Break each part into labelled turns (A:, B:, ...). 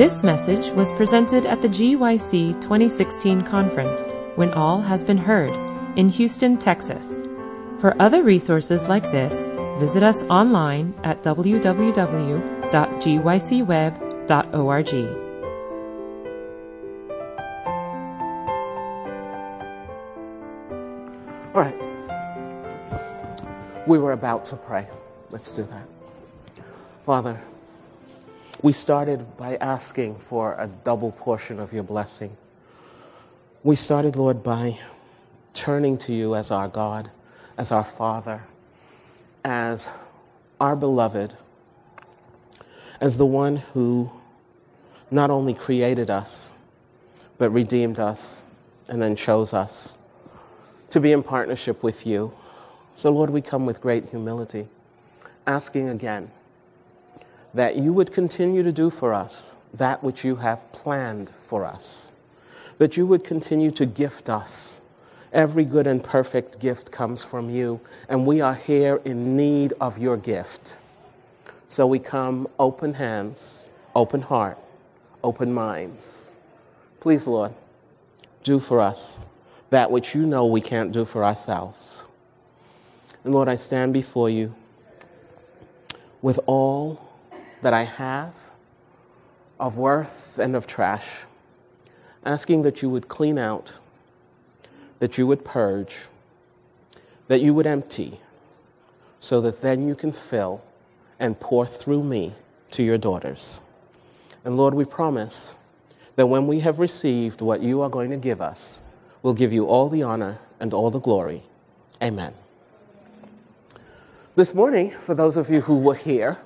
A: This message was presented at the GYC 2016 conference, When All Has Been Heard, in Houston, Texas. For other resources like this, visit us online at www.gycweb.org.
B: All right. We were about to pray. Let's do that. Father, we started by asking for a double portion of your blessing. We started, Lord, by turning to you as our God, as our Father, as our beloved, as the one who not only created us, but redeemed us and then chose us to be in partnership with you. So, Lord, we come with great humility, asking again that you would continue to do for us that which you have planned for us, that you would continue to gift us. Every good and perfect gift comes from you, and we are here in need of your gift. So we come open hands, open heart, open minds. Please, Lord, do for us that which you know we can't do for ourselves. And Lord, I stand before you with all that I have of worth and of trash, asking that you would clean out, that you would purge, that you would empty, so that then you can fill and pour through me to your daughters. And Lord, we promise that when we have received what you are going to give us, we'll give you all the honor and all the glory. Amen. This morning, for those of you who were here,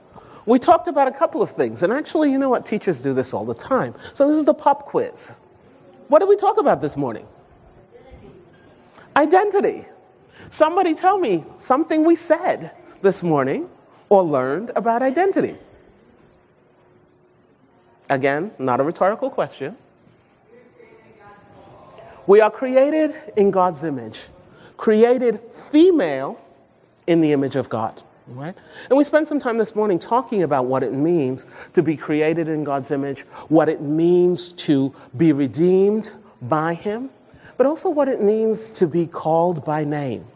B: we talked about a couple of things. And actually, you know what? Teachers do this all the time. So this is the pop quiz. What did we talk about this morning? Identity. Somebody tell me something we said this morning or learned about identity. Again, not a rhetorical question. We are created in God's image, created female in the image of God. Right? And we spent some time this morning talking about what it means to be created in God's image, what it means to be redeemed by Him, but also what it means to be called by name.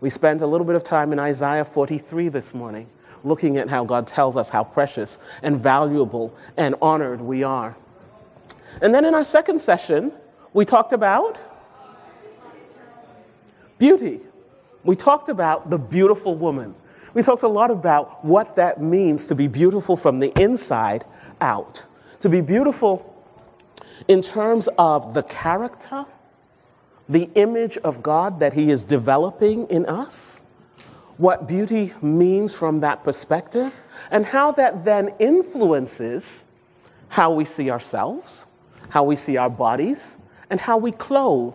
B: We spent a little bit of time in Isaiah 43 this morning, looking at how God tells us how precious and valuable and honored we are. And then in our second session, we talked about beauty. We talked about the beautiful woman. We talked a lot about what that means to be beautiful from the inside out, to be beautiful in terms of the character, the image of God that He is developing in us, what beauty means from that perspective, and how that then influences how we see ourselves, how we see our bodies, and how we clothe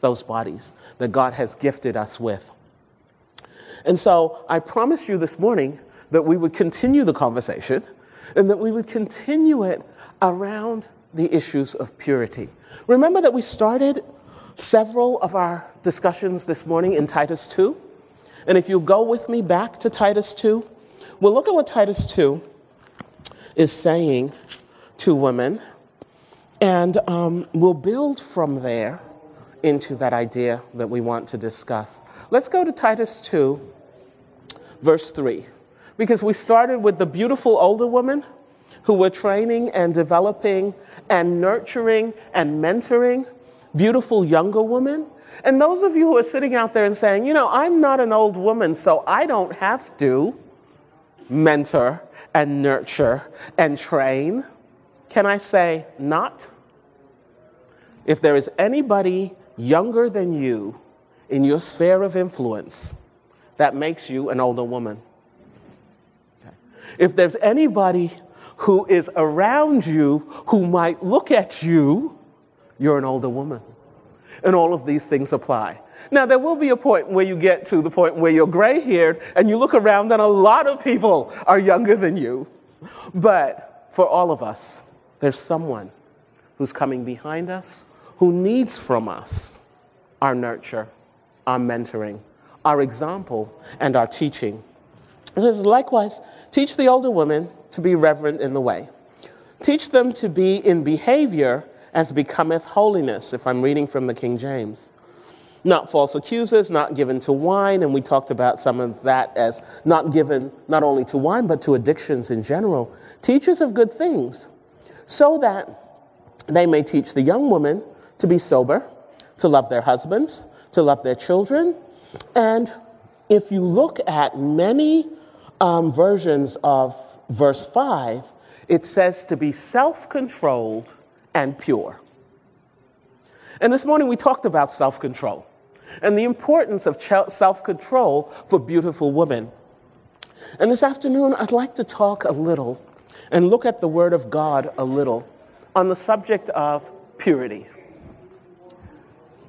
B: those bodies that God has gifted us with. And so I promised you this morning that we would continue the conversation and that we would continue it around the issues of purity. Remember that we started several of our discussions this morning in Titus 2? And if you go with me back to Titus 2, we'll look at what Titus 2 is saying to women and um, we'll build from there into that idea that we want to discuss. Let's go to Titus 2, verse 3, because we started with the beautiful older woman who were training and developing and nurturing and mentoring beautiful younger women. And those of you who are sitting out there and saying, you know, I'm not an old woman, so I don't have to mentor and nurture and train. Can I say not? If there is anybody younger than you in your sphere of influence, that makes you an older woman. Okay. If there's anybody who is around you who might look at you, you're an older woman. And all of these things apply. Now, there will be a point where you get to the point where you're gray haired and you look around and a lot of people are younger than you. But for all of us, there's someone who's coming behind us who needs from us our nurture, our mentoring, our example, and our teaching. It says, likewise, teach the older women to be reverent in the way, Teach them to be in behavior as becometh holiness, if I'm reading from the King James. Not false accusers, not given to wine, and we talked about some of that as not given not only to wine, but to addictions in general. Teachers of good things, so that they may teach the young women to be sober, to love their husbands, to love their children. And if you look at many um, versions of verse 5, it says to be self controlled and pure. And this morning we talked about self control and the importance of self control for beautiful women. And this afternoon, I'd like to talk a little and look at the Word of God a little on the subject of purity.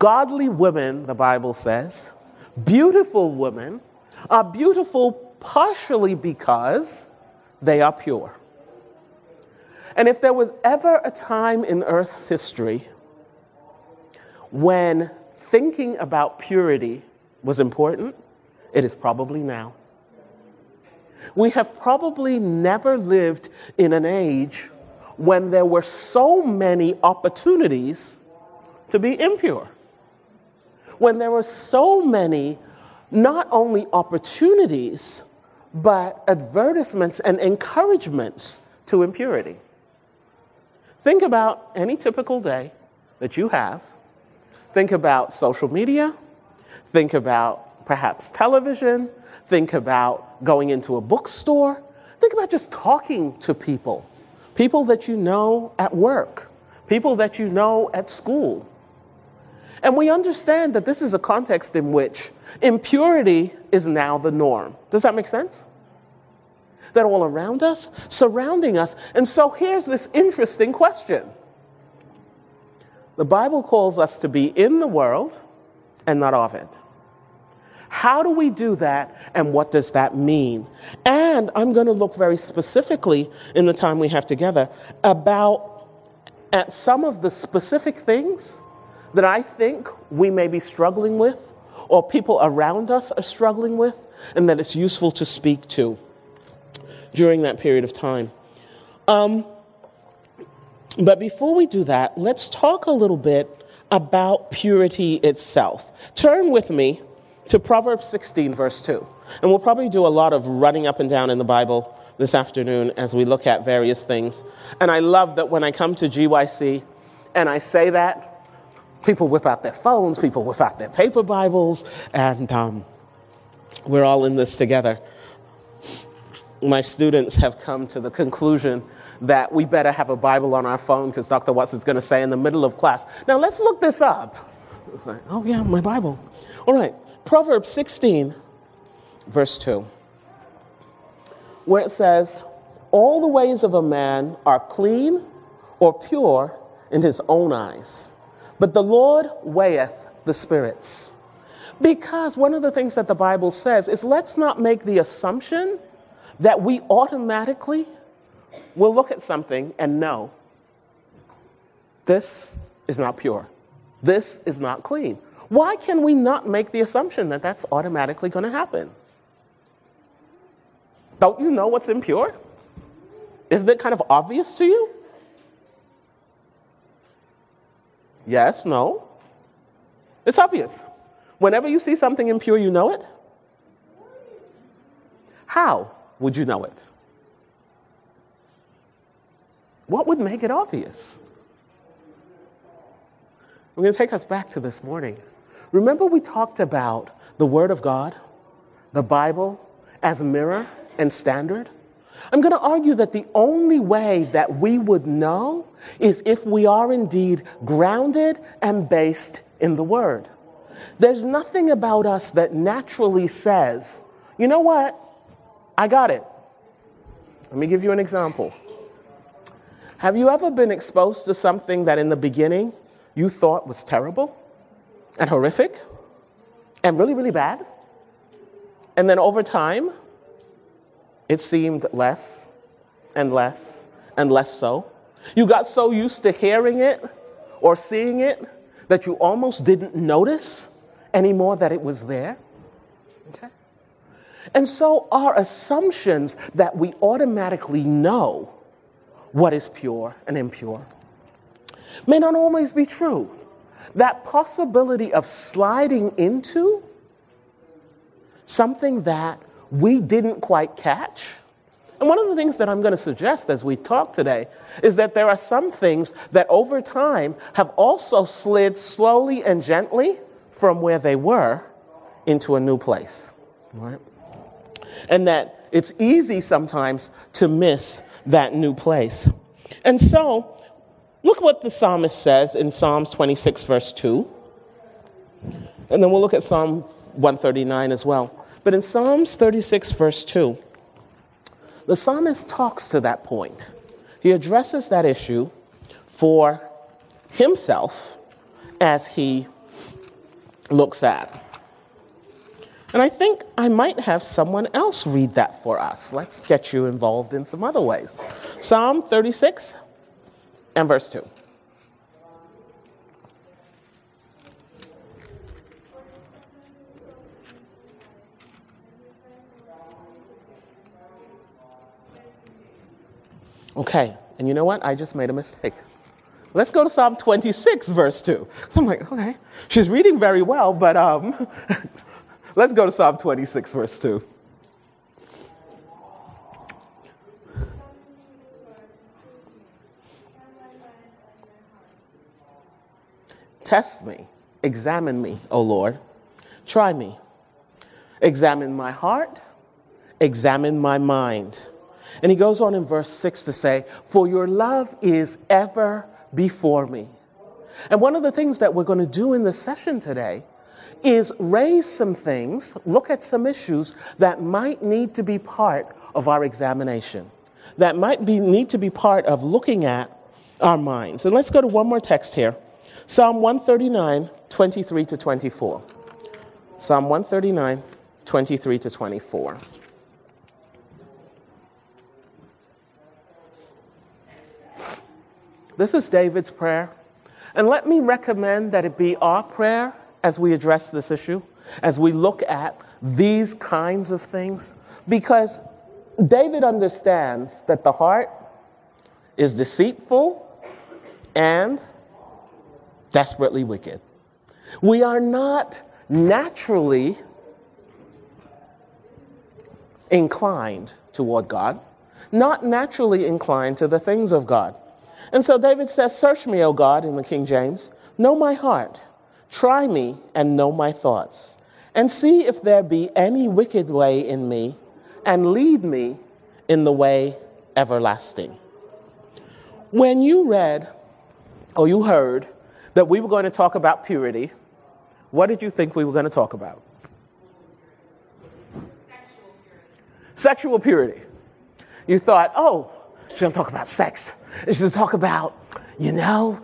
B: Godly women, the Bible says, beautiful women, are beautiful partially because they are pure. And if there was ever a time in Earth's history when thinking about purity was important, it is probably now. We have probably never lived in an age when there were so many opportunities to be impure. When there were so many, not only opportunities, but advertisements and encouragements to impurity. Think about any typical day that you have. Think about social media. Think about perhaps television. Think about going into a bookstore. Think about just talking to people. People that you know at work, people that you know at school. And we understand that this is a context in which impurity is now the norm. Does that make sense? that all around us, surrounding us. And so here's this interesting question The Bible calls us to be in the world and not of it. How do we do that, and what does that mean? And I'm going to look very specifically in the time we have together about at some of the specific things that I think we may be struggling with, or people around us are struggling with, and that it's useful to speak to during that period of time. Um, but before we do that, let's talk a little bit about purity itself. Turn with me to Proverbs 16, verse 2. And we'll probably do a lot of running up and down in the Bible this afternoon as we look at various things. And I love that when I come to GYC and I say that, people whip out their phones, people whip out their paper Bibles, and um, we're all in this together my students have come to the conclusion that we better have a Bible on our phone because Dr. Watts is going to say in the middle of class, now let's look this up. It's like, oh, yeah, my Bible. All right, Proverbs 16, verse 2, where it says, All the ways of a man are clean or pure in his own eyes, but the Lord weigheth the spirits. Because one of the things that the Bible says is let's not make the assumption that we automatically will look at something and know this is not pure. This is not clean. Why can we not make the assumption that that's automatically going to happen? Don't you know what's impure? Isn't it kind of obvious to you? Yes, no. It's obvious. Whenever you see something impure, you know it. How? would you know it? What would make it obvious? I'm going to take us back to this morning. Remember, we talked about the Word of God, the Bible, as mirror and standard? I'm going to argue that the only way that we would know is if we are indeed grounded and based in the Word. There's nothing about us that naturally says, you know what? I got it. Let me give you an example. Have you ever been exposed to something that in the beginning you thought was terrible and horrific and really, really bad? And then over time, it seemed less and less and less so. You got so used to hearing it or seeing it that you almost didn't notice anymore that it was there. Okay? And so our assumptions that we automatically know what is pure and impure may not always be true. That possibility of sliding into something that we didn't quite catch. And one of the things that I'm going to suggest as we talk today is that there are some things that over time have also slid slowly and gently from where they were into a new place. Right? And that it's easy sometimes to miss that new place. And so, look what the psalmist says in Psalms 26, verse 2. And then we'll look at Psalm 139 as well. But in Psalms 36, verse 2, the psalmist talks to that point. He addresses that issue for himself as he looks at. And I think I might have someone else read that for us. Let's get you involved in some other ways. Psalm 36 and verse 2. Okay, and you know what? I just made a mistake. Let's go to Psalm 26, verse 2. So I'm like, okay, she's reading very well, but um, Let's go to Psalm 26, verse 2. Test me, examine me, O Lord. Try me. Examine my heart, examine my mind. And he goes on in verse 6 to say, For your love is ever before me. And one of the things that we're going to do in this session today is raise some things, look at some issues that might need to be part of our examination, that might be, need to be part of looking at our minds. And let's go to one more text here Psalm 139, 23 to 24. Psalm 139, 23 to 24. This is David's prayer. And let me recommend that it be our prayer as we address this issue, as we look at these kinds of things, because David understands that the heart is deceitful and desperately wicked. We are not naturally inclined toward God, not naturally inclined to the things of God. And so David says, Search me, O God, in the King James, know my heart Try me and know my thoughts, and see if there be any wicked way in me, and lead me in the way everlasting. When you read or you heard that we were going to talk about purity, what did you think we were going to talk about? Sexual purity. Sexual purity. You thought, oh, she's going to talk about sex. Going to talk about you know,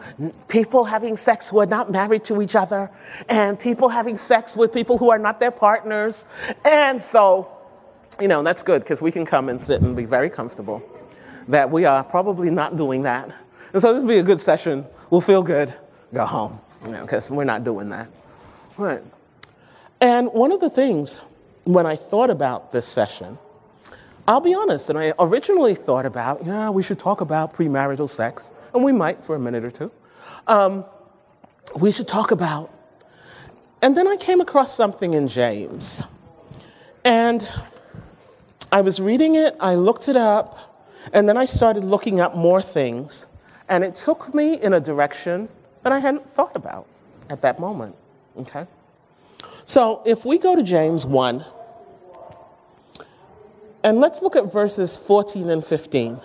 B: people having sex who are not married to each other, and people having sex with people who are not their partners. And so, you know, that's good because we can come and sit and be very comfortable that we are probably not doing that. And so this will be a good session. We'll feel good, go home, you know, because we're not doing that. Right. And one of the things when I thought about this session, I'll be honest, and I originally thought about, yeah, we should talk about premarital sex and we might for a minute or two, um, we should talk about. And then I came across something in James. And I was reading it, I looked it up, and then I started looking up more things. And it took me in a direction that I hadn't thought about at that moment. Okay? So if we go to James 1, and let's look at verses 14 and 15.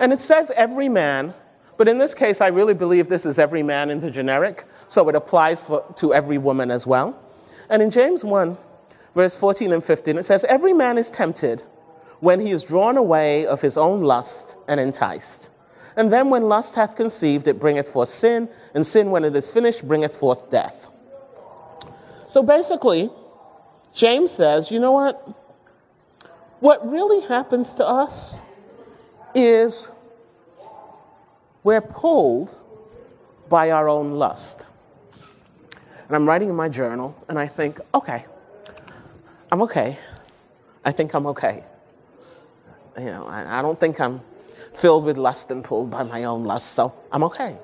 B: And it says, Every man but in this case, I really believe this is every man in the generic, so it applies for, to every woman as well. And in James 1, verse 14 and 15, it says, Every man is tempted when he is drawn away of his own lust and enticed. And then when lust hath conceived, it bringeth forth sin, and sin, when it is finished, bringeth forth death. So basically, James says, you know what? What really happens to us is we're pulled by our own lust. And I'm writing in my journal, and I think, okay, I'm okay. I think I'm okay. You know, I, I don't think I'm filled with lust and pulled by my own lust, so I'm okay.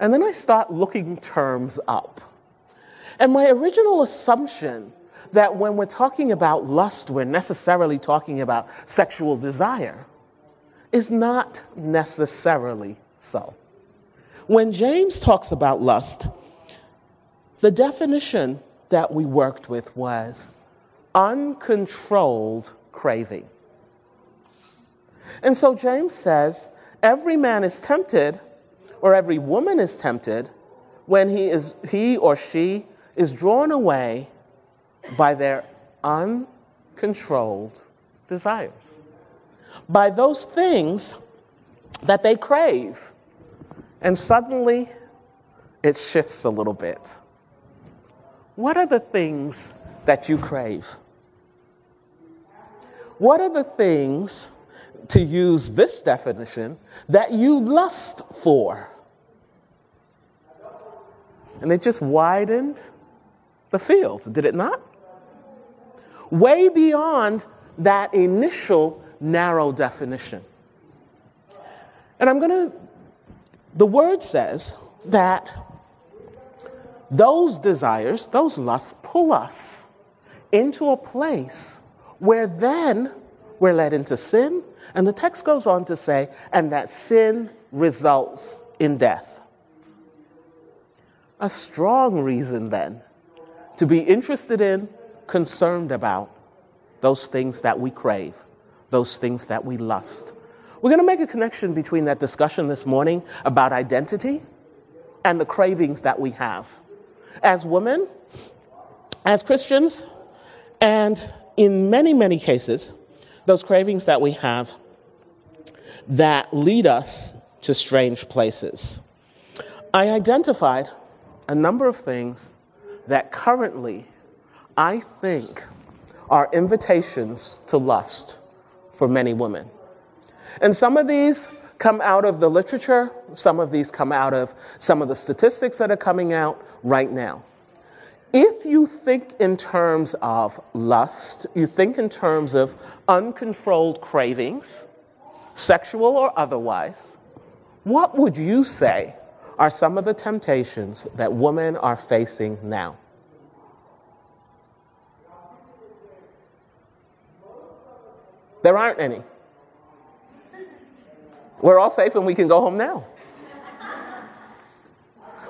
B: And then I start looking terms up. And my original assumption that when we're talking about lust, we're necessarily talking about sexual desire is not necessarily so. When James talks about lust, the definition that we worked with was uncontrolled craving. And so James says every man is tempted, or every woman is tempted, when he, is, he or she is drawn away by their uncontrolled desires, by those things that they crave. And suddenly it shifts a little bit. What are the things that you crave? What are the things, to use this definition, that you lust for? And it just widened the field, did it not? Way beyond that initial narrow definition. And I'm going to, the word says that those desires, those lusts, pull us into a place where then we're led into sin. And the text goes on to say, and that sin results in death. A strong reason then to be interested in, concerned about those things that we crave, those things that we lust. We're going to make a connection between that discussion this morning about identity and the cravings that we have as women, as Christians, and in many, many cases, those cravings that we have that lead us to strange places. I identified a number of things that currently I think are invitations to lust for many women. And some of these come out of the literature, some of these come out of some of the statistics that are coming out right now. If you think in terms of lust, you think in terms of uncontrolled cravings, sexual or otherwise, what would you say are some of the temptations that women are facing now? There aren't any. We're all safe and we can go home now.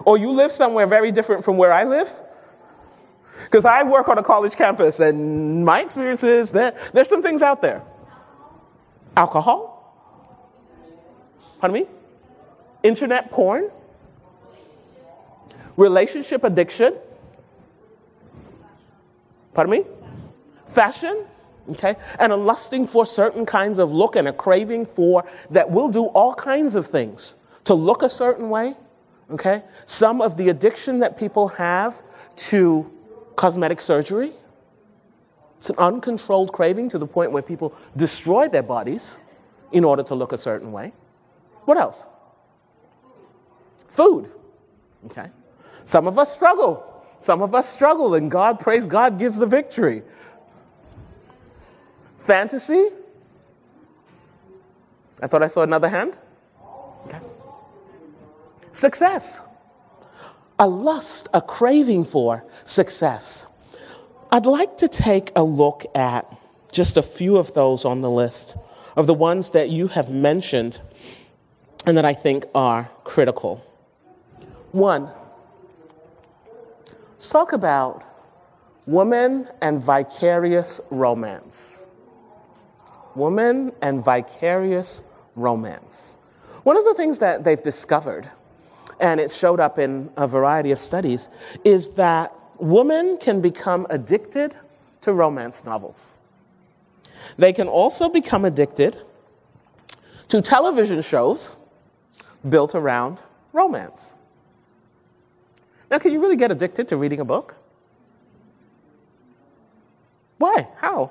B: Or you live somewhere very different from where I live. Because I work on a college campus and my experience is that there's some things out there. Alcohol? Pardon me? Internet porn? relationship addiction. Pardon me? Fashion, okay? And a lusting for certain kinds of look and a craving for that will do all kinds of things to look a certain way, okay? Some of the addiction that people have to cosmetic surgery. It's an uncontrolled craving to the point where people destroy their bodies in order to look a certain way. What else? Food, okay? Some of us struggle. Some of us struggle, and God, praise God, gives the victory. Fantasy? I thought I saw another hand. Okay. Success. A lust, a craving for success. I'd like to take a look at just a few of those on the list of the ones that you have mentioned and that I think are critical. One, Let's talk about woman and vicarious romance. Woman and vicarious romance. One of the things that they've discovered, and it showed up in a variety of studies, is that women can become addicted to romance novels. They can also become addicted to television shows built around romance. Now, can you really get addicted to reading a book? Why? How?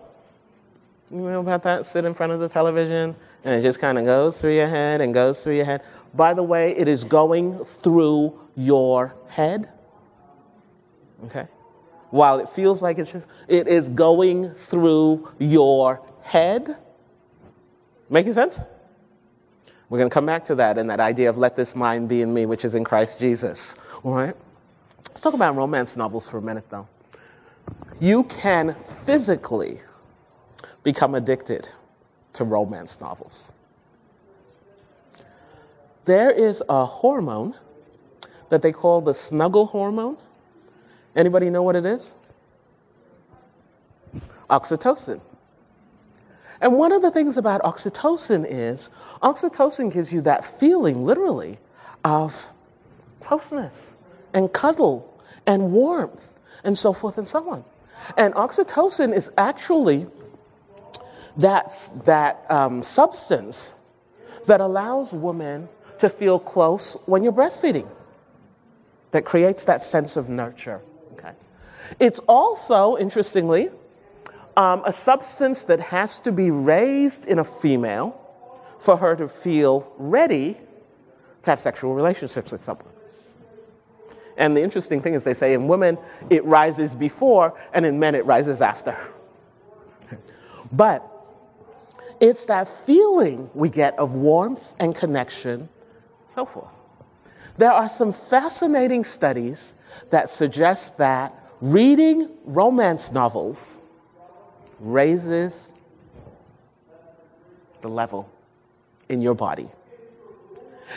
B: You know about that? Sit in front of the television and it just kind of goes through your head and goes through your head. By the way, it is going through your head. Okay? While it feels like it's just, it is going through your head. Making sense? We're going to come back to that and that idea of let this mind be in me, which is in Christ Jesus. All right? Let's talk about romance novels for a minute, though. You can physically become addicted to romance novels. There is a hormone that they call the snuggle hormone. Anybody know what it is? Oxytocin. And one of the things about oxytocin is oxytocin gives you that feeling, literally, of closeness and cuddle and warmth and so forth and so on. And oxytocin is actually that, that um, substance that allows women to feel close when you're breastfeeding, that creates that sense of nurture. Okay? It's also, interestingly, um, a substance that has to be raised in a female for her to feel ready to have sexual relationships with someone. And the interesting thing is, they say in women it rises before, and in men it rises after. but it's that feeling we get of warmth and connection, so forth. There are some fascinating studies that suggest that reading romance novels raises the level in your body.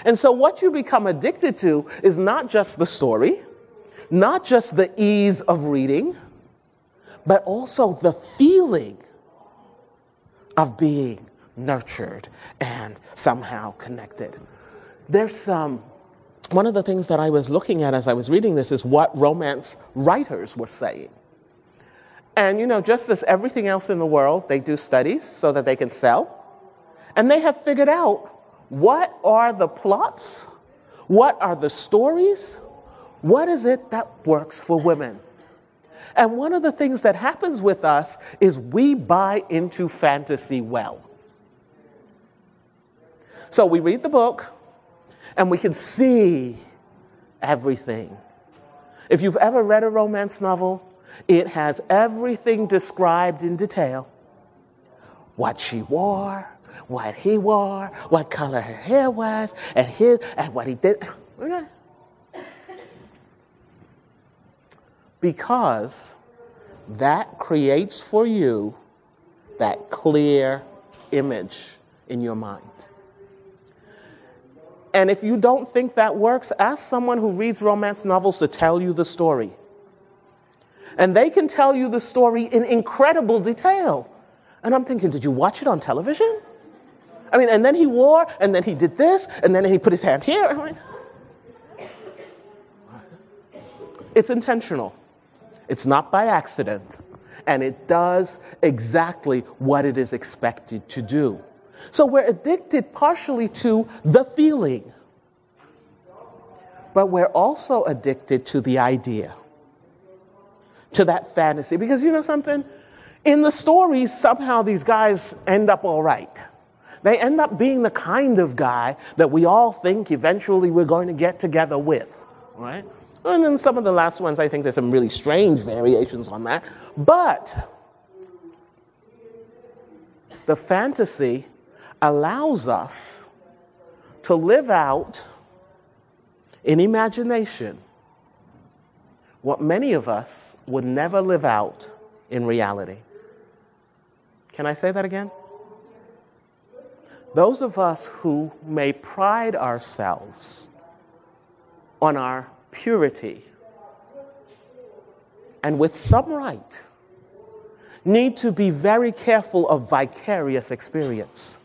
B: And so, what you become addicted to is not just the story, not just the ease of reading, but also the feeling of being nurtured and somehow connected. There's some, one of the things that I was looking at as I was reading this is what romance writers were saying. And you know, just as everything else in the world, they do studies so that they can sell. And they have figured out what are the plots, what are the stories, what is it that works for women. And one of the things that happens with us is we buy into fantasy well. So we read the book and we can see everything. If you've ever read a romance novel, it has everything described in detail what she wore, what he wore, what color her hair was, and his and what he did because that creates for you that clear image in your mind. And if you don't think that works, ask someone who reads romance novels to tell you the story. And they can tell you the story in incredible detail. And I'm thinking, did you watch it on television? I mean, and then he wore, and then he did this, and then he put his hand here. I mean, it's intentional. It's not by accident. And it does exactly what it is expected to do. So we're addicted partially to the feeling, but we're also addicted to the idea, to that fantasy. Because you know something? In the stories, somehow these guys end up all right. They end up being the kind of guy that we all think eventually we're going to get together with, right? And then some of the last ones, I think there's some really strange variations on that. But the fantasy allows us to live out in imagination what many of us would never live out in reality. Can I say that again? Those of us who may pride ourselves on our purity, and with some right, need to be very careful of vicarious experience.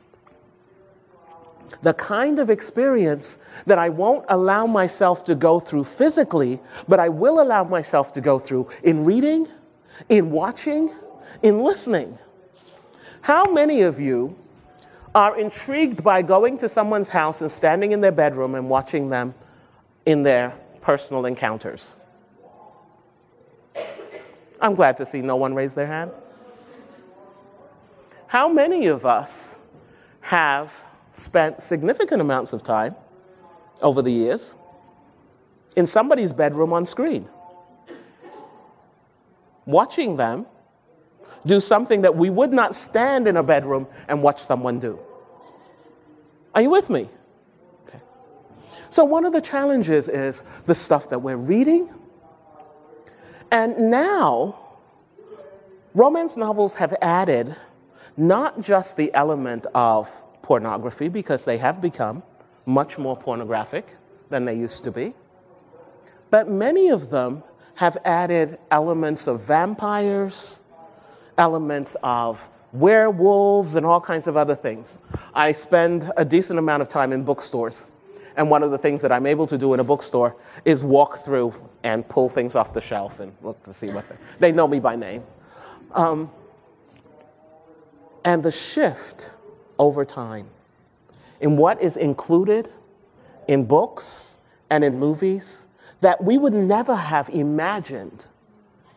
B: The kind of experience that I won't allow myself to go through physically, but I will allow myself to go through in reading, in watching, in listening. How many of you are intrigued by going to someone's house and standing in their bedroom and watching them in their personal encounters? I'm glad to see no one raise their hand. How many of us have spent significant amounts of time over the years in somebody's bedroom on screen, watching them do something that we would not stand in a bedroom and watch someone do? Are you with me? So, one of the challenges is the stuff that we're reading. And now, romance novels have added not just the element of pornography, because they have become much more pornographic than they used to be, but many of them have added elements of vampires, elements of werewolves, and all kinds of other things. I spend a decent amount of time in bookstores. And one of the things that I'm able to do in a bookstore is walk through and pull things off the shelf and look to see what they, they know me by name. Um, and the shift over time in what is included in books and in movies that we would never have imagined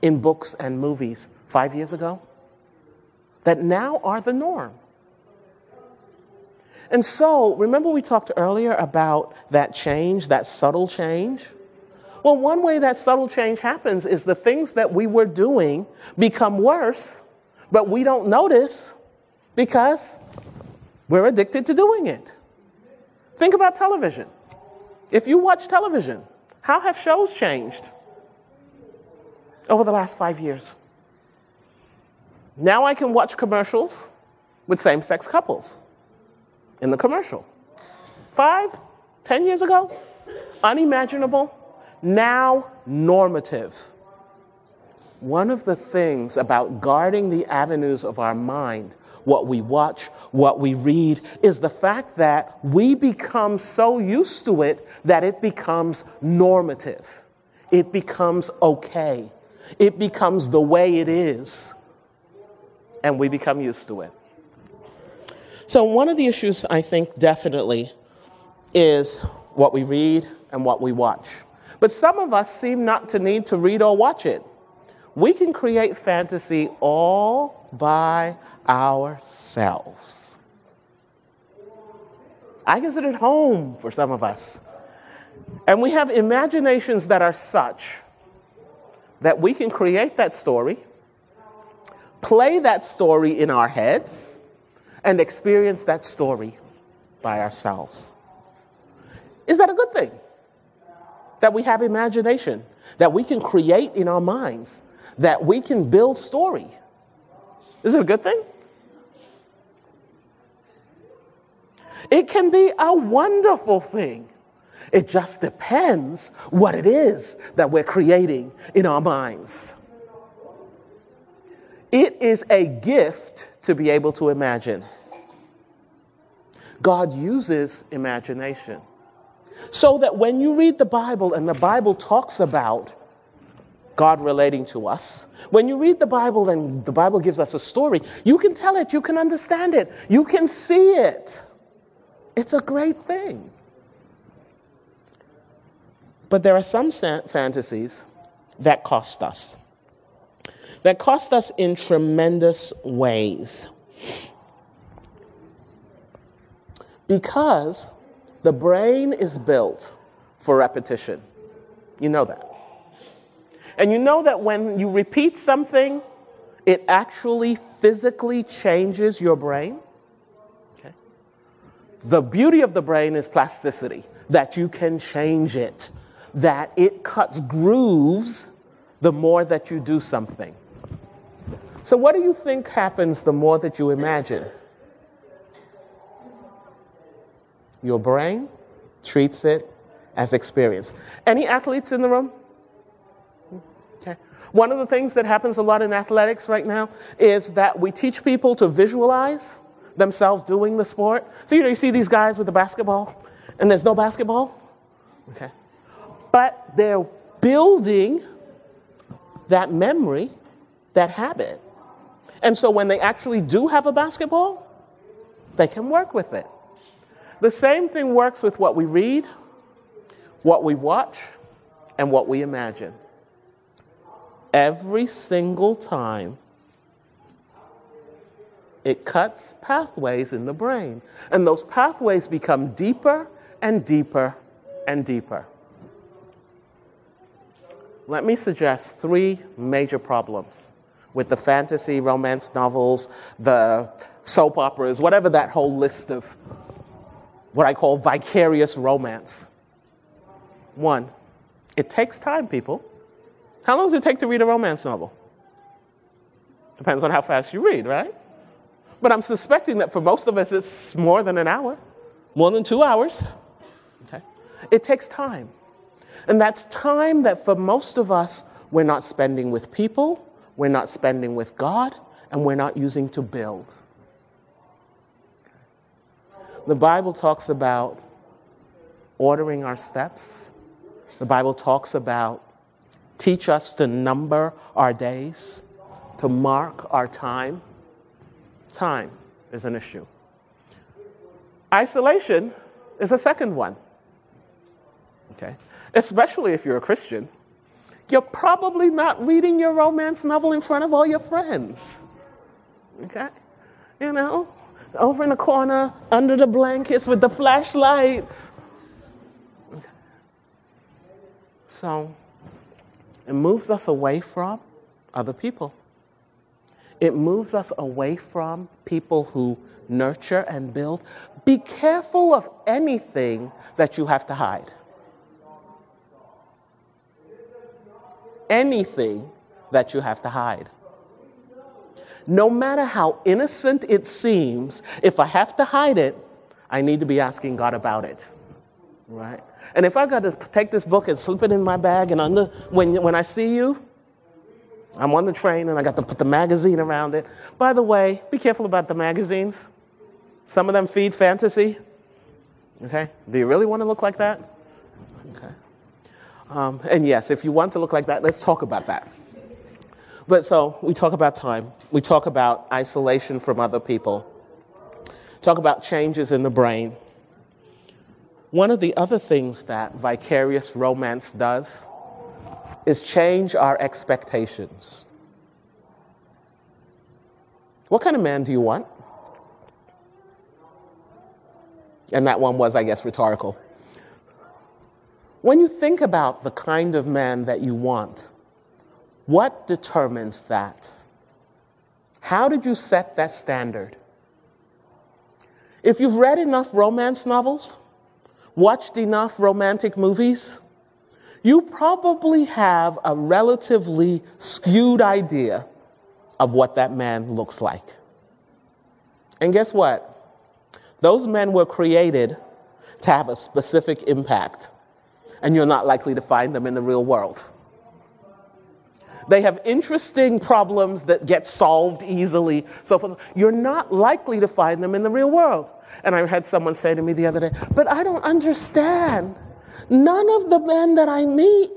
B: in books and movies five years ago, that now are the norm. And so, remember we talked earlier about that change, that subtle change? Well, one way that subtle change happens is the things that we were doing become worse, but we don't notice because we're addicted to doing it. Think about television. If you watch television, how have shows changed over the last five years? Now I can watch commercials with same sex couples in the commercial. Five, ten years ago, unimaginable, now normative. One of the things about guarding the avenues of our mind what we watch, what we read, is the fact that we become so used to it that it becomes normative. It becomes okay. It becomes the way it is. And we become used to it. So, one of the issues I think definitely is what we read and what we watch. But some of us seem not to need to read or watch it. We can create fantasy all by ourselves. I guess it at home for some of us. And we have imaginations that are such that we can create that story, play that story in our heads, and experience that story by ourselves. Is that a good thing? That we have imagination, that we can create in our minds, that we can build story. Is it a good thing? It can be a wonderful thing. It just depends what it is that we're creating in our minds. It is a gift to be able to imagine. God uses imagination. So that when you read the Bible and the Bible talks about God relating to us, when you read the Bible and the Bible gives us a story, you can tell it, you can understand it, you can see it. It's a great thing. But there are some fantasies that cost us, that cost us in tremendous ways. Because the brain is built for repetition. You know that. And you know that when you repeat something, it actually physically changes your brain? Okay. The beauty of the brain is plasticity, that you can change it, that it cuts grooves the more that you do something. So, what do you think happens the more that you imagine? Your brain treats it as experience. Any athletes in the room? Okay. One of the things that happens a lot in athletics right now is that we teach people to visualize themselves doing the sport. So, you know, you see these guys with the basketball, and there's no basketball. Okay. But they're building that memory, that habit. And so when they actually do have a basketball, they can work with it. The same thing works with what we read, what we watch, and what we imagine. Every single time, it cuts pathways in the brain. And those pathways become deeper and deeper and deeper. Let me suggest three major problems with the fantasy, romance novels, the soap operas, whatever that whole list of what I call vicarious romance. One, it takes time, people. How long does it take to read a romance novel? Depends on how fast you read, right? But I'm suspecting that for most of us, it's more than an hour, more than two hours. Okay? It takes time. And that's time that for most of us, we're not spending with people, we're not spending with God, and we're not using to build. The Bible talks about ordering our steps. The Bible talks about teach us to number our days, to mark our time. Time is an issue. Isolation is a second one. Okay? Especially if you're a Christian. You're probably not reading your romance novel in front of all your friends. Okay? You know, over in the corner, under the blankets with the flashlight. Okay. So it moves us away from other people. It moves us away from people who nurture and build. Be careful of anything that you have to hide. Anything that you have to hide no matter how innocent it seems, if I have to hide it, I need to be asking God about it. Right? And if I got to take this book and slip it in my bag, and under, when, when I see you, I'm on the train and I got to put the magazine around it. By the way, be careful about the magazines. Some of them feed fantasy. Okay? Do you really want to look like that? Okay. Um, and yes, if you want to look like that, let's talk about that. But so we talk about time, we talk about isolation from other people, talk about changes in the brain. One of the other things that vicarious romance does is change our expectations. What kind of man do you want? And that one was, I guess, rhetorical. When you think about the kind of man that you want, what determines that? How did you set that standard? If you've read enough romance novels, watched enough romantic movies, you probably have a relatively skewed idea of what that man looks like. And guess what? Those men were created to have a specific impact, and you're not likely to find them in the real world. They have interesting problems that get solved easily. So you're not likely to find them in the real world. And I had someone say to me the other day, but I don't understand. None of the men that I meet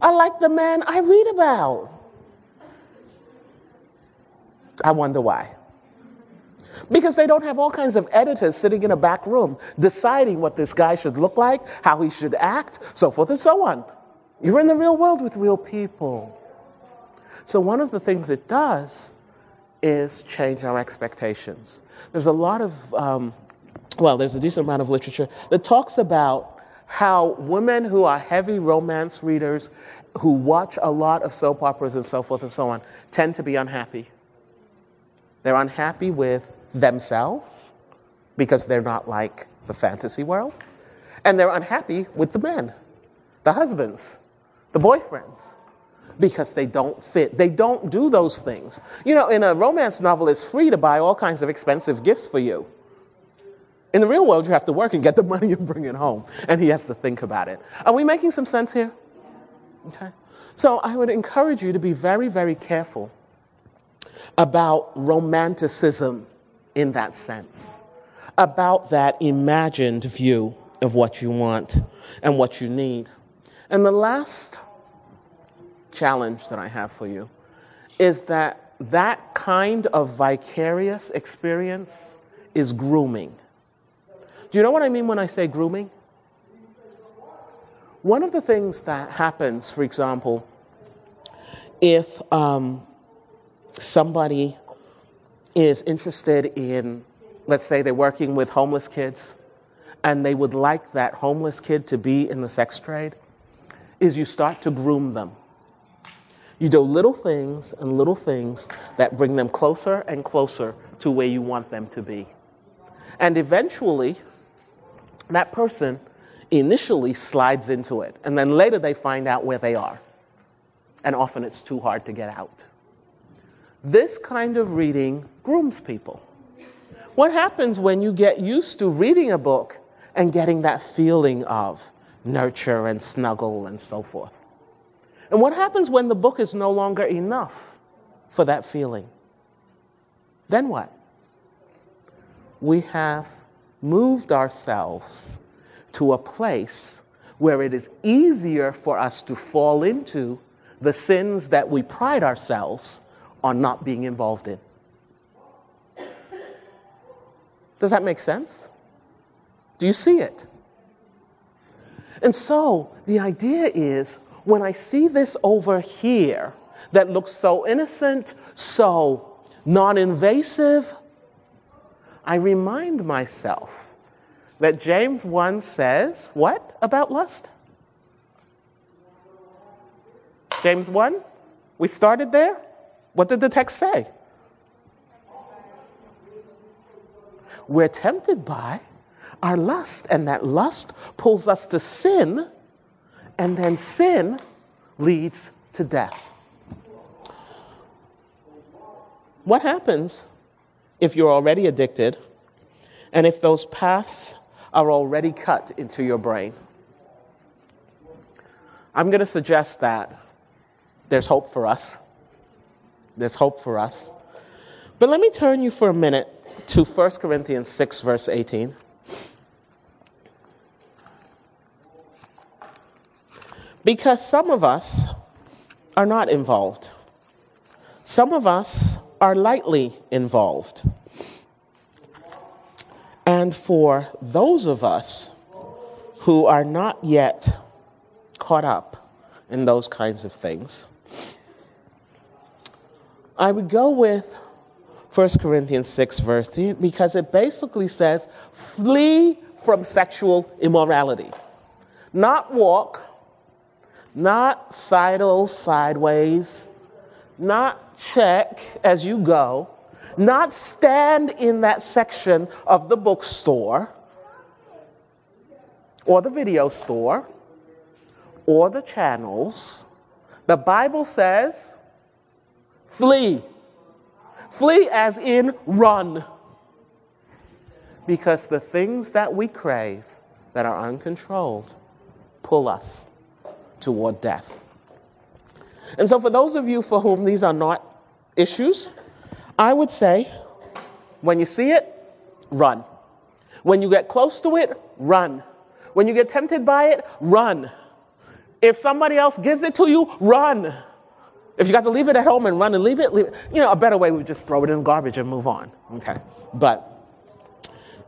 B: are like the man I read about. I wonder why. Because they don't have all kinds of editors sitting in a back room deciding what this guy should look like, how he should act, so forth and so on. You're in the real world with real people. So, one of the things it does is change our expectations. There's a lot of, um, well, there's a decent amount of literature that talks about how women who are heavy romance readers, who watch a lot of soap operas and so forth and so on, tend to be unhappy. They're unhappy with themselves because they're not like the fantasy world. And they're unhappy with the men, the husbands, the boyfriends because they don't fit. They don't do those things. You know, in a romance novel, it's free to buy all kinds of expensive gifts for you. In the real world, you have to work and get the money and bring it home. And he has to think about it. Are we making some sense here? Okay. So I would encourage you to be very, very careful about romanticism in that sense, about that imagined view of what you want and what you need. And the last challenge that I have for you is that that kind of vicarious experience is grooming. Do you know what I mean when I say grooming? One of the things that happens, for example, if um, somebody is interested in, let's say they're working with homeless kids, and they would like that homeless kid to be in the sex trade, is you start to groom them. You do little things and little things that bring them closer and closer to where you want them to be. And eventually, that person initially slides into it, and then later they find out where they are. And often it's too hard to get out. This kind of reading grooms people. What happens when you get used to reading a book and getting that feeling of nurture and snuggle and so forth? And what happens when the book is no longer enough for that feeling? Then what? We have moved ourselves to a place where it is easier for us to fall into the sins that we pride ourselves on not being involved in. Does that make sense? Do you see it? And so the idea is when I see this over here that looks so innocent, so non invasive, I remind myself that James 1 says, what about lust? James 1? We started there? What did the text say? We're tempted by our lust, and that lust pulls us to sin, and then sin leads to death. What happens if you're already addicted and if those paths are already cut into your brain? I'm going to suggest that there's hope for us. There's hope for us. But let me turn you for a minute to 1 Corinthians 6, verse 18. Because some of us are not involved, some of us are lightly involved. And for those of us who are not yet caught up in those kinds of things, I would go with 1 Corinthians 6, verse 10, because it basically says, flee from sexual immorality. Not walk, not sidle sideways, not check as you go, not stand in that section of the bookstore or the video store or the channels. The Bible says, Flee. Flee as in run. Because the things that we crave that are uncontrolled pull us toward death. And so, for those of you for whom these are not issues, I would say when you see it, run. When you get close to it, run. When you get tempted by it, run. If somebody else gives it to you, run. If you got to leave it at home and run and leave it, leave it. you know, a better way would just throw it in the garbage and move on. Okay. But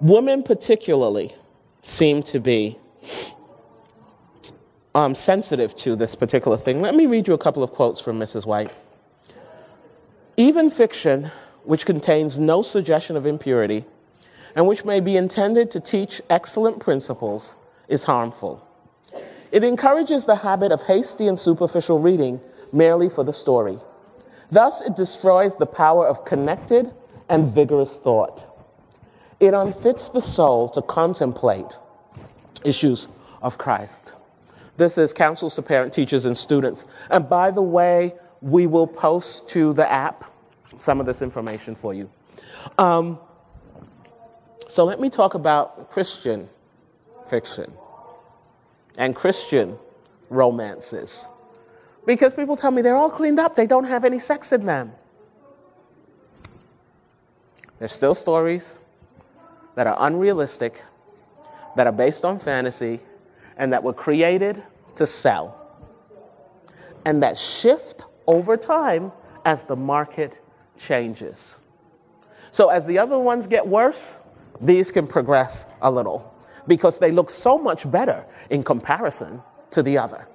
B: women, particularly, seem to be um, sensitive to this particular thing. Let me read you a couple of quotes from Mrs. White. Even fiction, which contains no suggestion of impurity and which may be intended to teach excellent principles, is harmful. It encourages the habit of hasty and superficial reading merely for the story. Thus, it destroys the power of connected and vigorous thought. It unfits the soul to contemplate issues of Christ. This is counsels to parent teachers and students. And by the way, we will post to the app some of this information for you. Um, so let me talk about Christian fiction and Christian romances. Because people tell me they're all cleaned up, they don't have any sex in them. There's still stories that are unrealistic, that are based on fantasy, and that were created to sell. And that shift over time as the market changes. So, as the other ones get worse, these can progress a little because they look so much better in comparison to the other.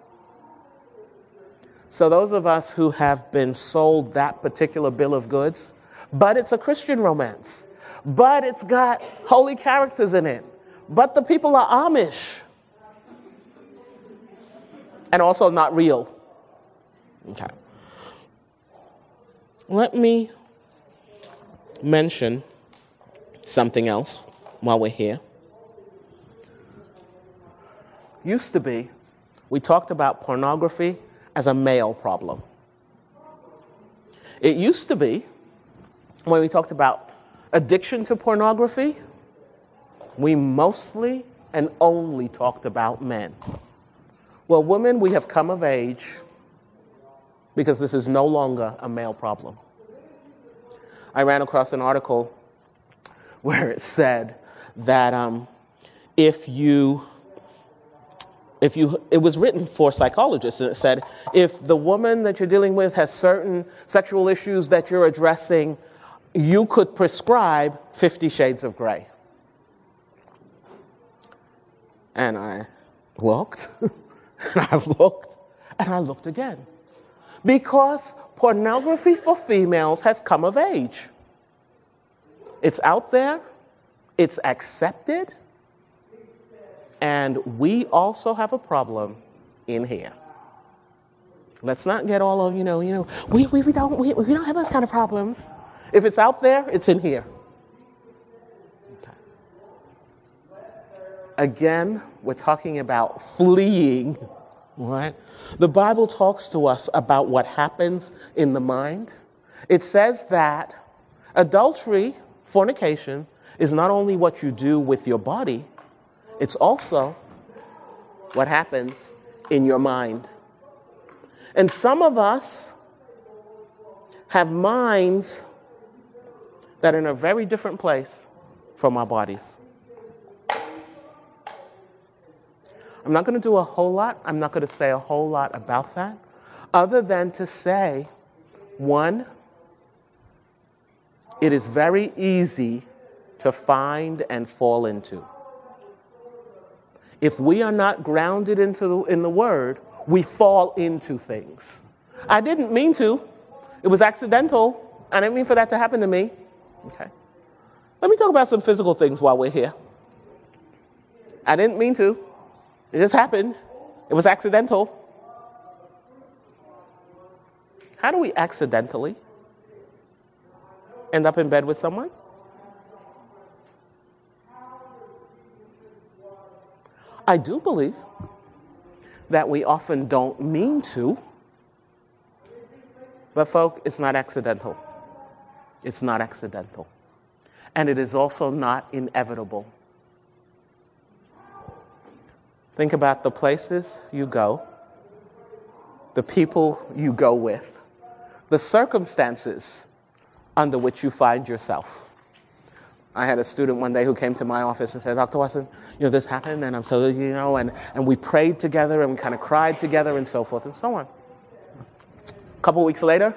B: So, those of us who have been sold that particular bill of goods, but it's a Christian romance, but it's got holy characters in it, but the people are Amish and also not real. Okay. Let me mention something else while we're here. Used to be, we talked about pornography as a male problem. It used to be, when we talked about addiction to pornography, we mostly and only talked about men. Well, women, we have come of age because this is no longer a male problem. I ran across an article where it said that um, if you if you it was written for psychologists and it said if the woman that you're dealing with has certain sexual issues that you're addressing you could prescribe 50 shades of gray. And i looked and i looked and i looked again. Because pornography for females has come of age. It's out there. It's accepted and we also have a problem in here. Let's not get all of, you know, you know, we, we, we, don't, we, we don't have those kind of problems. If it's out there, it's in here. Okay. Again, we're talking about fleeing, right? The Bible talks to us about what happens in the mind. It says that adultery, fornication, is not only what you do with your body, it's also what happens in your mind. And some of us have minds that are in a very different place from our bodies. I'm not going to do a whole lot. I'm not going to say a whole lot about that, other than to say one, it is very easy to find and fall into. If we are not grounded into the, in the Word, we fall into things. I didn't mean to. It was accidental. I didn't mean for that to happen to me. Okay. Let me talk about some physical things while we're here. I didn't mean to. It just happened. It was accidental. How do we accidentally end up in bed with someone? I do believe that we often don't mean to, but, folk, it's not accidental. It's not accidental. And it is also not inevitable. Think about the places you go, the people you go with, the circumstances under which you find yourself. I had a student one day who came to my office and said, Dr. Watson, you know, this happened, and I'm so, you know, and, and we prayed together and we kind of cried together and so forth and so on. A couple weeks later,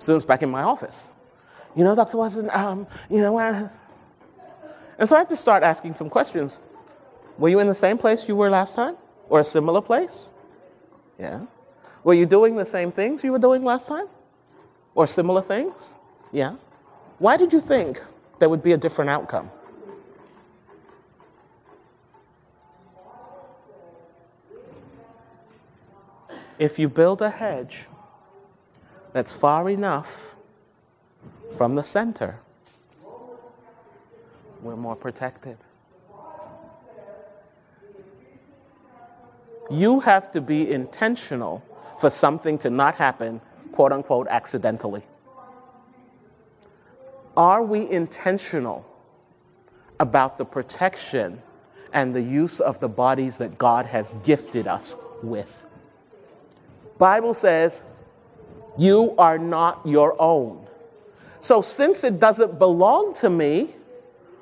B: student's back in my office. You know, Dr. Watson, um, you know, uh, and so I had to start asking some questions. Were you in the same place you were last time? Or a similar place? Yeah. Were you doing the same things you were doing last time? Or similar things? Yeah. Why did you think there would be a different outcome. If you build a hedge that's far enough from the center, we're more protected. You have to be intentional for something to not happen, quote unquote, accidentally. Are we intentional about the protection and the use of the bodies that God has gifted us with? Bible says, you are not your own. So since it doesn't belong to me,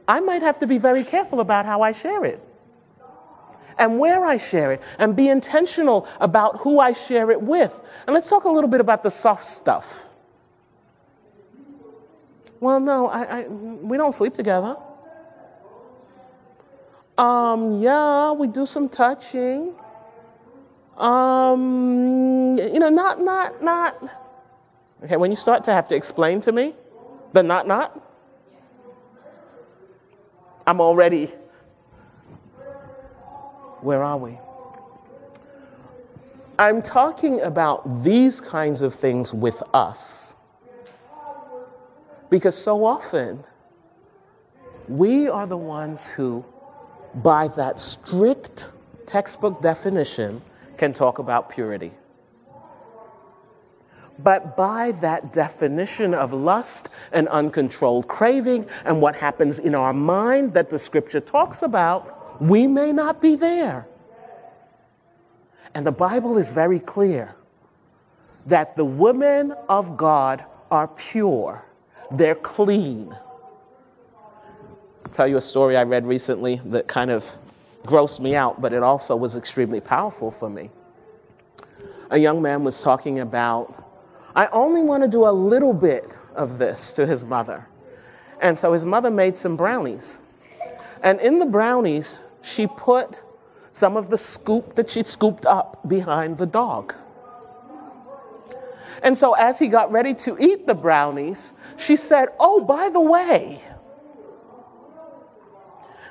B: I might have to be very careful about how I share it and where I share it and be intentional about who I share it with. And let's talk a little bit about the soft stuff. Well, no, I, I, we don't sleep together. Um, yeah, we do some touching. Um, you know, not, not, not. Okay, when you start to have to explain to me the not, not, I'm already. Where are we? I'm talking about these kinds of things with us. Because so often, we are the ones who, by that strict textbook definition, can talk about purity. But by that definition of lust and uncontrolled craving and what happens in our mind that the scripture talks about, we may not be there. And the Bible is very clear that the women of God are pure, they're clean. I'll tell you a story I read recently that kind of grossed me out, but it also was extremely powerful for me. A young man was talking about, I only want to do a little bit of this to his mother. And so his mother made some brownies. And in the brownies, she put some of the scoop that she'd scooped up behind the dog. And so as he got ready to eat the brownies, she said, Oh, by the way,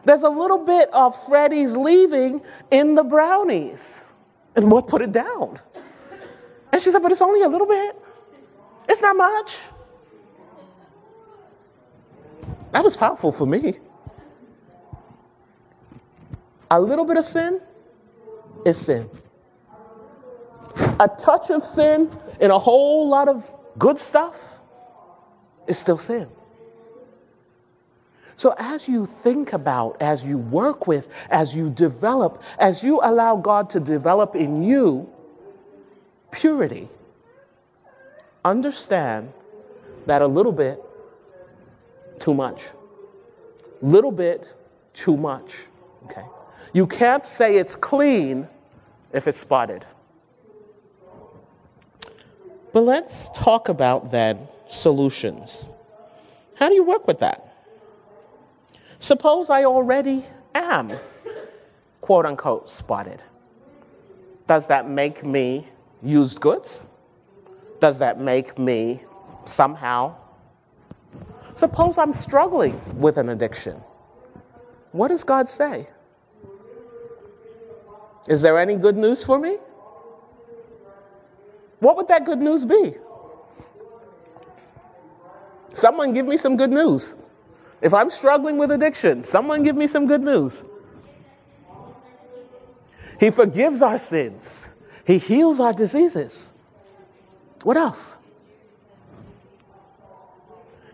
B: there's a little bit of Freddie's leaving in the brownies. And what put it down? And she said, But it's only a little bit. It's not much. That was powerful for me. A little bit of sin is sin. A touch of sin in a whole lot of good stuff is still sin. So, as you think about, as you work with, as you develop, as you allow God to develop in you purity, understand that a little bit, too much. Little bit, too much. Okay? You can't say it's clean if it's spotted. But let's talk about then solutions. How do you work with that? Suppose I already am quote unquote spotted. Does that make me used goods? Does that make me somehow? Suppose I'm struggling with an addiction. What does God say? Is there any good news for me? What would that good news be? Someone give me some good news. If I'm struggling with addiction, someone give me some good news. He forgives our sins. He heals our diseases. What else?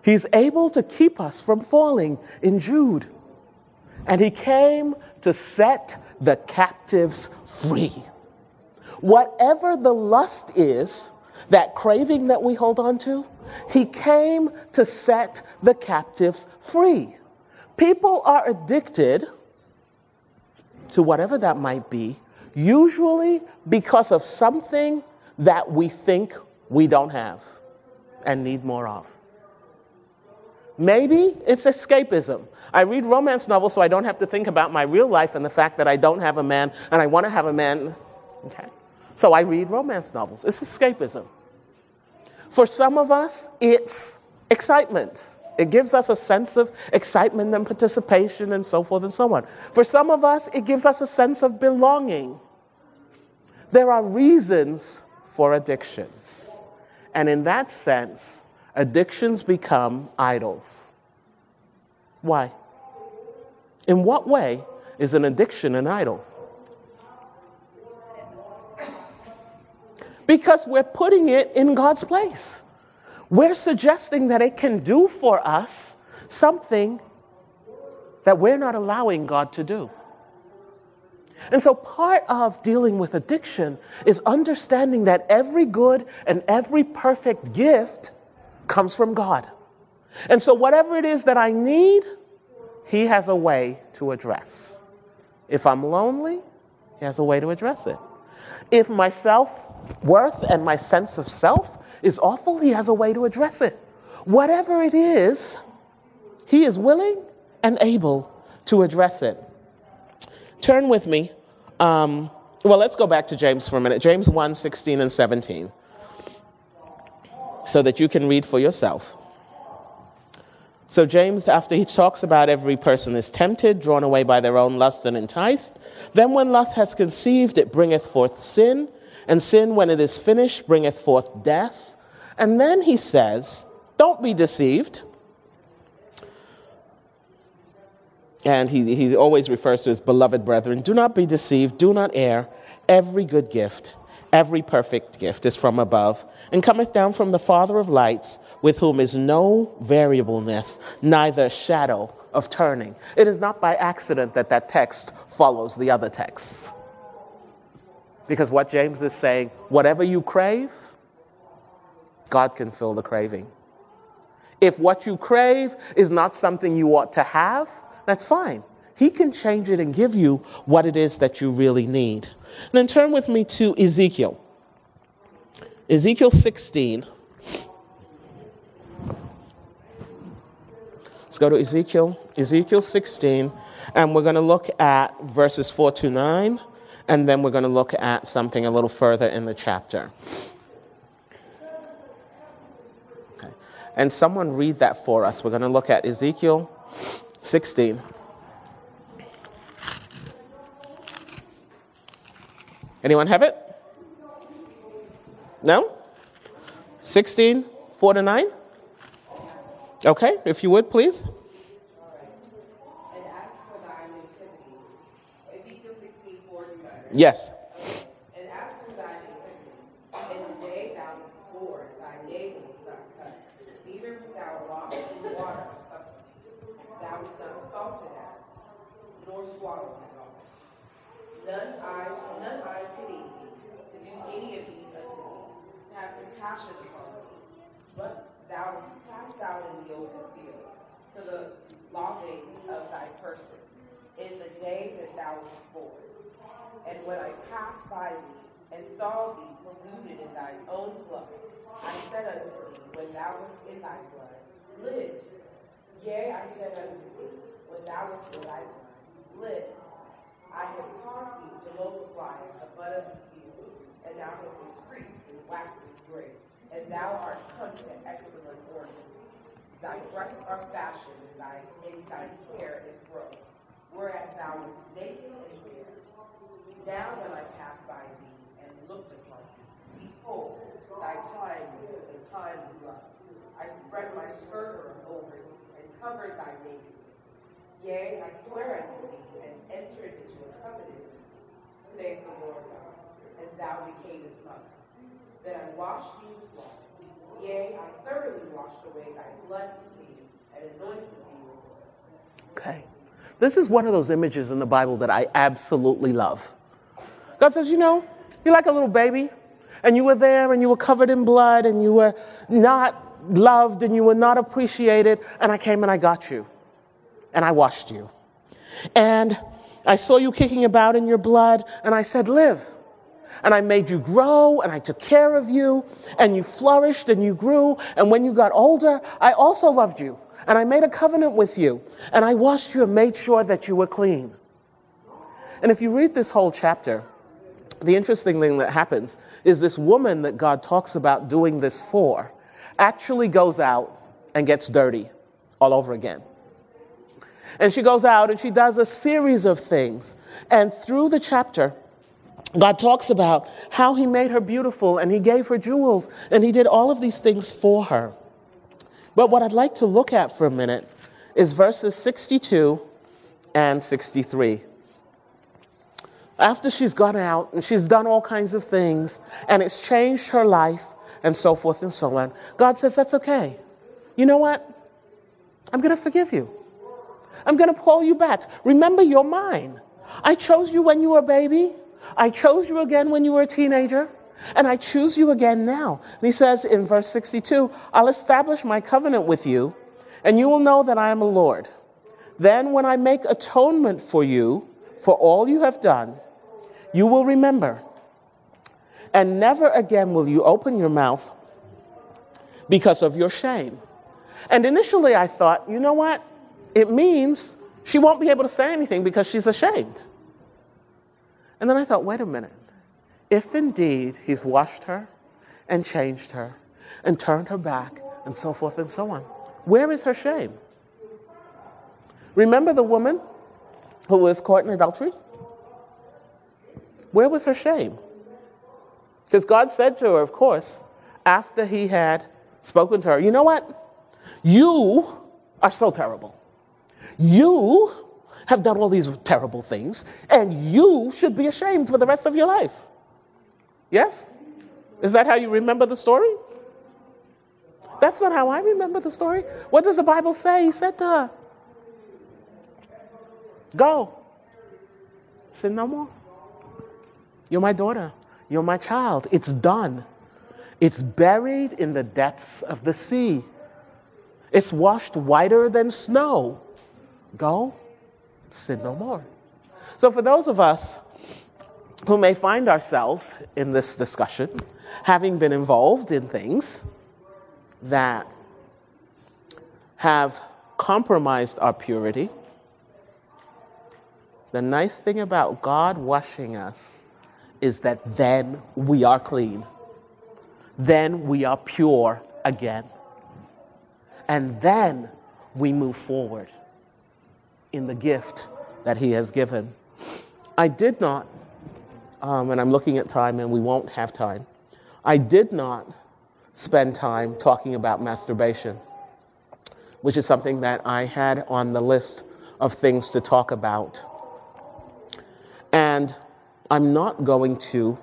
B: He's able to keep us from falling in Jude. And he came to set the captives free. Whatever the lust is, that craving that we hold on to, he came to set the captives free. People are addicted to whatever that might be, usually because of something that we think we don't have and need more of. Maybe it's escapism. I read romance novels so I don't have to think about my real life and the fact that I don't have a man and I want to have a man. Okay. So I read romance novels. It's escapism. For some of us, it's excitement. It gives us a sense of excitement and participation and so forth and so on. For some of us, it gives us a sense of belonging. There are reasons for addictions. And in that sense, addictions become idols. Why? In what way is an addiction an idol? Because we're putting it in God's place. We're suggesting that it can do for us something that we're not allowing God to do. And so, part of dealing with addiction is understanding that every good and every perfect gift comes from God. And so, whatever it is that I need, He has a way to address. If I'm lonely, He has a way to address it. If my self worth and my sense of self is awful, He has a way to address it. Whatever it is, He is willing and able to address it. Turn with me um, well, let's go back to James for a minute. James 1 16 and 17. So that you can read for yourself. So, James, after he talks about every person is tempted, drawn away by their own lust, and enticed, then when lust has conceived, it bringeth forth sin, and sin, when it is finished, bringeth forth death. And then he says, Don't be deceived. And he, he always refers to his beloved brethren do not be deceived, do not err. Every good gift, every perfect gift is from above, and cometh down from the Father of lights, with whom is no variableness, neither shadow of turning. It is not by accident that that text follows the other texts. Because what James is saying, whatever you crave, God can fill the craving. If what you crave is not something you ought to have, that's fine. He can change it and give you what it is that you really need. Then turn with me to Ezekiel. Ezekiel 16. Let's go to Ezekiel, Ezekiel 16, and we're going to look at verses 4 to 9, and then we're going to look at something a little further in the chapter. Okay. And someone read that for us. We're going to look at Ezekiel 16. Anyone have it? No? 16, 4 to 9? Okay, if you would, please. Yes.
C: And as for thine antiquity, in the day thou born, thy navel was cut, neither was thou in water or. Thou wast not salted at, nor swallowed at. None I, none I pity to do any of these unto thee, to have compassion upon thee. But thou wast cast out in the open field, to the longing of thy person, in the day that thou wast born. And when I passed by thee and saw thee polluted in thine own blood, I said unto thee, when thou wast in thy blood, live. Yea, I said unto thee, when thou wast in thy blood, live. I have caused thee to multiply field, and thou hast increased and waxed great, and thou art come to excellent ornament. Thy breasts are fashioned, and thy, and thy hair is grown, whereas thou wast naked and bare now when I passed by thee and looked upon thee, behold, thy time was the time of love. I spread my skirt over thee and covered thy nakedness. Yea, I swear unto thee and entered into a covenant, saith the Lord God, and thou becamest mother. Then I washed thee with blood. Yea, I thoroughly washed away thy blood from thee and anointed thee with oil.
B: Okay. This is one of those images in the Bible that I absolutely love. God says, you know, you're like a little baby, and you were there and you were covered in blood and you were not loved and you were not appreciated, and I came and I got you, and I washed you. And I saw you kicking about in your blood, and I said, live. And I made you grow, and I took care of you, and you flourished and you grew. And when you got older, I also loved you, and I made a covenant with you, and I washed you and made sure that you were clean. And if you read this whole chapter, the interesting thing that happens is this woman that God talks about doing this for actually goes out and gets dirty all over again. And she goes out and she does a series of things. And through the chapter, God talks about how He made her beautiful and He gave her jewels and He did all of these things for her. But what I'd like to look at for a minute is verses 62 and 63 after she's gone out and she's done all kinds of things and it's changed her life and so forth and so on, God says, That's okay. You know what? I'm going to forgive you. I'm going to pull you back. Remember, you're mine. I chose you when you were a baby. I chose you again when you were a teenager. And I choose you again now. And he says in verse 62 I'll establish my covenant with you, and you will know that I am a Lord. Then, when I make atonement for you for all you have done, you will remember. And never again will you open your mouth because of your shame. And initially I thought, you know what? It means she won't be able to say anything because she's ashamed. And then I thought, wait a minute. If indeed he's washed her and changed her and turned her back and so forth and so on, where is her shame? Remember the woman who was caught in adultery? Where was her shame? Because God said to her, of course, after he had spoken to her, you know what? You are so terrible. You have done all these terrible things, and you should be ashamed for the rest of your life. Yes? Is that how you remember the story? That's not how I remember the story. What does the Bible say? He said to her, Go, sin no more. You're my daughter. You're my child. It's done. It's buried in the depths of the sea. It's washed whiter than snow. Go, sin no more. So, for those of us who may find ourselves in this discussion, having been involved in things that have compromised our purity, the nice thing about God washing us is that then we are clean. Then we are pure again. And then we move forward in the gift that He has given. I did not, um, and I'm looking at time and we won't have time, I did not spend time talking about masturbation, which is something that I had on the list of things to talk about. And I'm not going to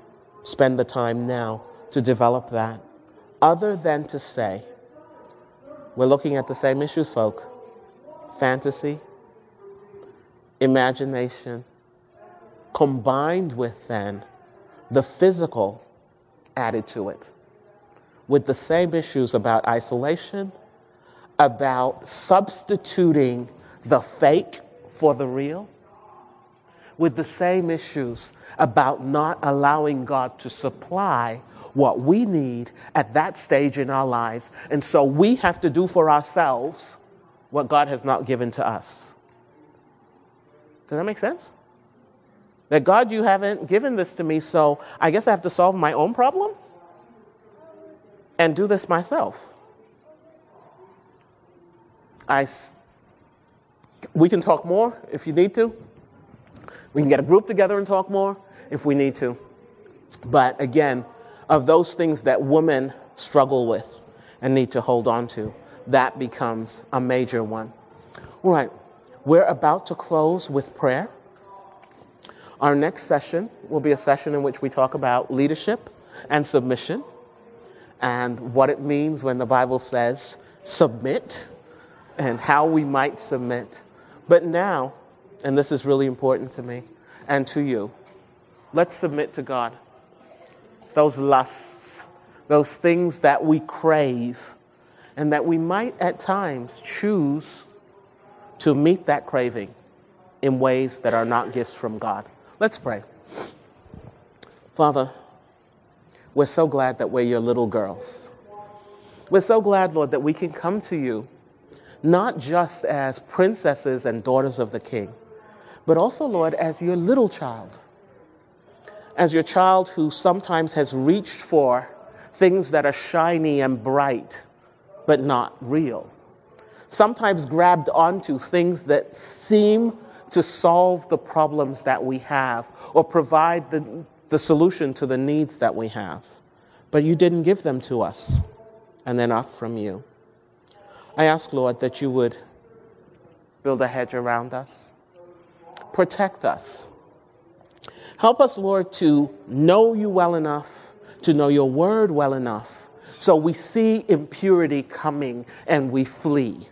B: spend the time now to develop that, other than to say, we're looking at the same issues, folk fantasy, imagination, combined with then the physical added to it, with the same issues about isolation, about substituting the fake for the real, with the same issues about not allowing God to supply what we need at that stage in our lives. And so we have to do for ourselves what God has not given to us. Does that make sense? That God, you haven't given this to me, so I guess I have to solve my own problem and do this myself. I, we can talk more if you need to. We can get a group together and talk more if we need to. But again, of those things that women struggle with and need to hold on to, that becomes a major one. All right, we're about to close with prayer. Our next session will be a session in which we talk about leadership and submission and what it means when the Bible says submit and how we might submit. But now, and this is really important to me and to you, let's submit to God. Those lusts, those things that we crave, and that we might at times choose to meet that craving in ways that are not gifts from God. Let's pray. Father, we're so glad that we're your little girls. We're so glad, Lord, that we can come to you not just as princesses and daughters of the king, but also, Lord, as your little child. As your child who sometimes has reached for things that are shiny and bright, but not real sometimes grabbed onto things that seem to solve the problems that we have or provide the, the solution to the needs that we have. But you didn't give them to us, and they're not from you. I ask, Lord, that you would build a hedge around us, protect us. Help us, Lord, to know you well enough, to know your word well enough, so we see impurity coming and we flee.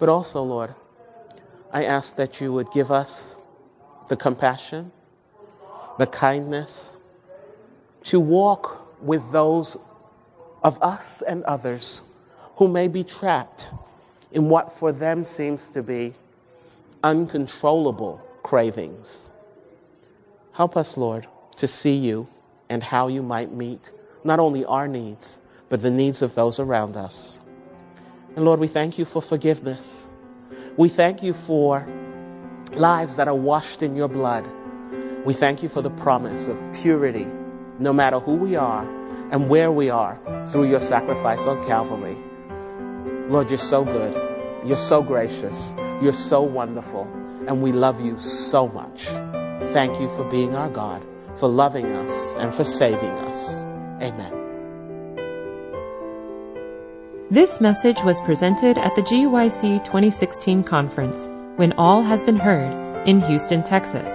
B: But also, Lord, I ask that you would give us the compassion, the kindness to walk with those of us and others who may be trapped in what for them seems to be uncontrollable cravings. Help us, Lord, to see you and how you might meet not only our needs, but the needs of those around us. And Lord, we thank you for forgiveness. We thank you for lives that are washed in your blood. We thank you for the promise of purity, no matter who we are and where we are through your sacrifice on Calvary. Lord, you're so good. You're so gracious. You're so wonderful. And we love you so much. Thank you for being our God, for loving us, and for saving us. Amen.
A: This message was presented at the GYC 2016 conference, When All Has Been Heard, in Houston, Texas.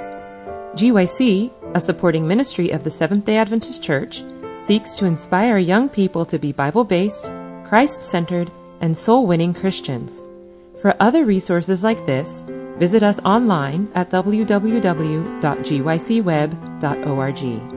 A: GYC, a supporting ministry of the Seventh day Adventist Church, seeks to inspire young people to be Bible based, Christ centered, and soul winning Christians. For other resources like this, visit us online at www.gycweb.org.